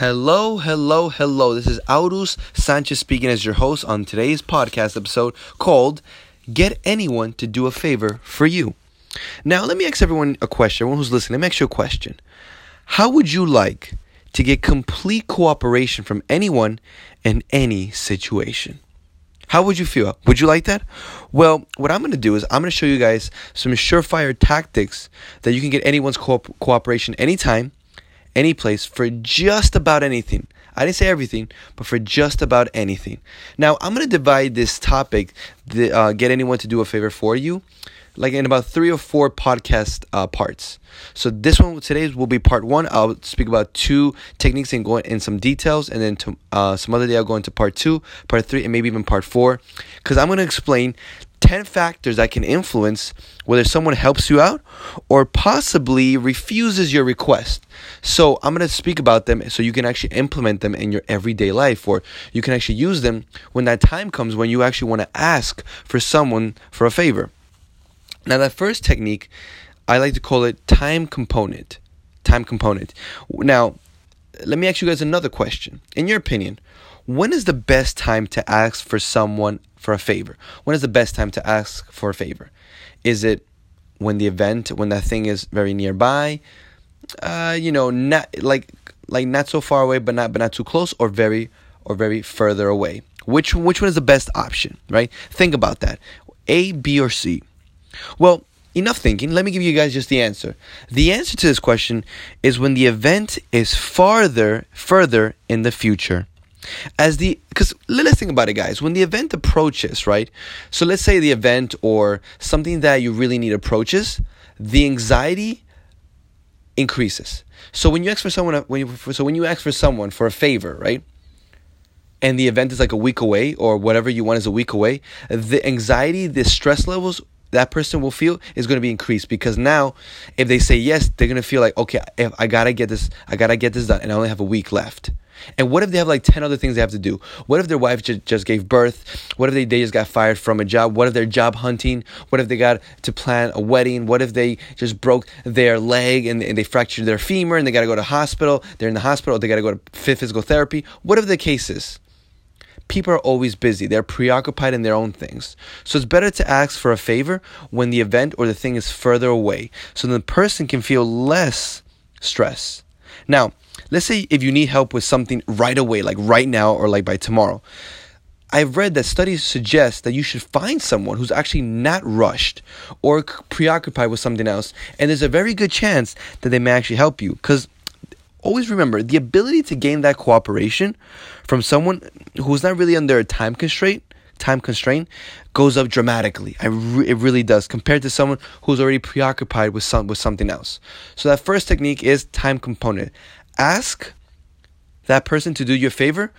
Hello, hello, hello. This is Aurus Sanchez speaking as your host on today's podcast episode called Get Anyone to Do a Favor for You. Now, let me ask everyone a question. Everyone who's listening, let me ask you a question. How would you like to get complete cooperation from anyone in any situation? How would you feel? Would you like that? Well, what I'm going to do is I'm going to show you guys some surefire tactics that you can get anyone's co- cooperation anytime any place for just about anything. I didn't say everything, but for just about anything. Now, I'm going to divide this topic, the, uh, get anyone to do a favor for you, like in about three or four podcast uh, parts. So this one today will be part one. I'll speak about two techniques and go in some details, and then to, uh, some other day I'll go into part two, part three, and maybe even part four, because I'm going to explain 10 factors that can influence whether someone helps you out or possibly refuses your request. So, I'm going to speak about them so you can actually implement them in your everyday life or you can actually use them when that time comes when you actually want to ask for someone for a favor. Now, that first technique, I like to call it time component. Time component. Now, let me ask you guys another question. In your opinion, when is the best time to ask for someone for a favor? When is the best time to ask for a favor? Is it when the event, when that thing is very nearby? Uh, you know, not like like not so far away, but not but not too close, or very or very further away. Which which one is the best option, right? Think about that. A, B, or C. Well, enough thinking. Let me give you guys just the answer. The answer to this question is when the event is farther further in the future as the because let's think about it guys when the event approaches right? So let's say the event or something that you really need approaches the anxiety increases. So when you ask for someone when you, so when you ask for someone for a favor right? And the event is like a week away or whatever you want is a week away the anxiety the stress levels that person will feel is going to be increased because now if they say yes they're going to feel like okay i gotta get this i gotta get this done and i only have a week left and what if they have like 10 other things they have to do? What if their wife j- just gave birth? What if they, they just got fired from a job? What if they're job hunting? What if they got to plan a wedding? What if they just broke their leg and, and they fractured their femur and they got to go to hospital? They're in the hospital, they got to go to physical therapy. What if the case is, people are always busy. They're preoccupied in their own things. So it's better to ask for a favor when the event or the thing is further away so the person can feel less stress. Now, let's say if you need help with something right away, like right now or like by tomorrow. I've read that studies suggest that you should find someone who's actually not rushed or preoccupied with something else, and there's a very good chance that they may actually help you. Because always remember the ability to gain that cooperation from someone who's not really under a time constraint time constraint goes up dramatically. Re- it really does compared to someone who's already preoccupied with some with something else. So that first technique is time component. Ask that person to do you a favor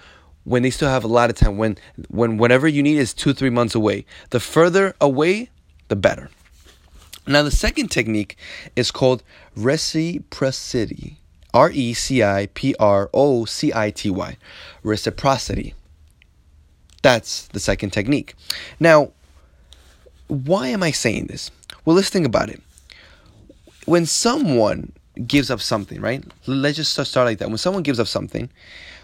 when they still have a lot of time when when whatever you need is two three months away. The further away the better. Now the second technique is called reciprocity. R-e-c-i-p-r-o-c-i-t-y reciprocity that's the second technique now why am i saying this well let's think about it when someone gives up something, right? Let's just start like that. When someone gives up something,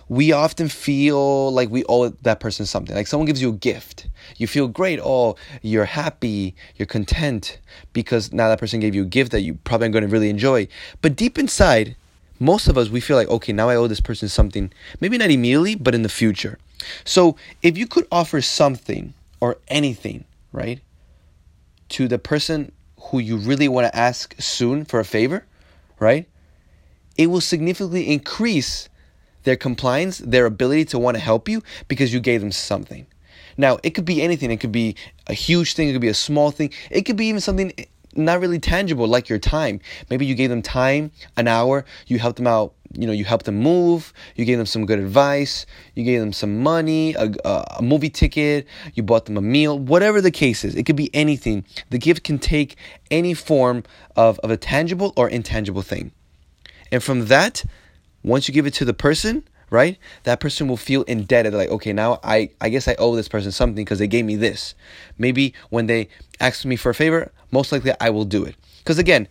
we often feel like we owe that person something. Like someone gives you a gift. You feel great. Oh, you're happy. You're content because now that person gave you a gift that you probably are going to really enjoy. But deep inside, most of us, we feel like, okay, now I owe this person something. Maybe not immediately, but in the future. So if you could offer something or anything, right, to the person who you really want to ask soon for a favor, right? It will significantly increase their compliance, their ability to want to help you because you gave them something. Now, it could be anything. It could be a huge thing, it could be a small thing, it could be even something not really tangible like your time. Maybe you gave them time, an hour, you helped them out, you know, you helped them move, you gave them some good advice, you gave them some money, a, a movie ticket, you bought them a meal, whatever the case is. It could be anything. The gift can take any form of, of a tangible or intangible thing. And from that, once you give it to the person, right? That person will feel indebted. Like, okay, now I, I guess I owe this person something because they gave me this. Maybe when they ask me for a favor, most likely I will do it. Because again,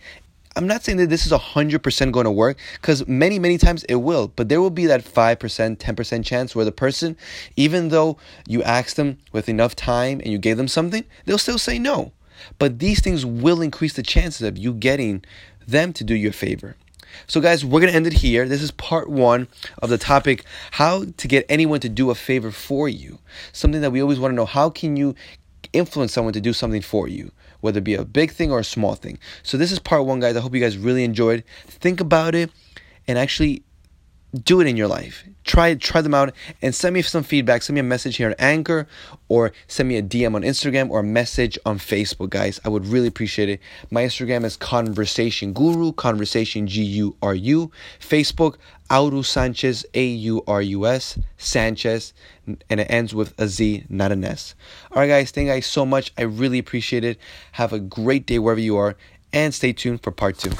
I'm not saying that this is 100% going to work because many, many times it will, but there will be that 5%, 10% chance where the person, even though you asked them with enough time and you gave them something, they'll still say no. But these things will increase the chances of you getting them to do you a favor. So, guys, we're going to end it here. This is part one of the topic how to get anyone to do a favor for you. Something that we always want to know how can you influence someone to do something for you, whether it be a big thing or a small thing. So, this is part one, guys. I hope you guys really enjoyed. Think about it and actually do it in your life. Try try them out and send me some feedback. Send me a message here on Anchor or send me a DM on Instagram or a message on Facebook, guys. I would really appreciate it. My Instagram is Conversation Guru, Conversation G U R U. Facebook, Aurus Sanchez, A U R U S, Sanchez, and it ends with a Z, not an S. All right, guys, thank you guys so much. I really appreciate it. Have a great day wherever you are, and stay tuned for part two.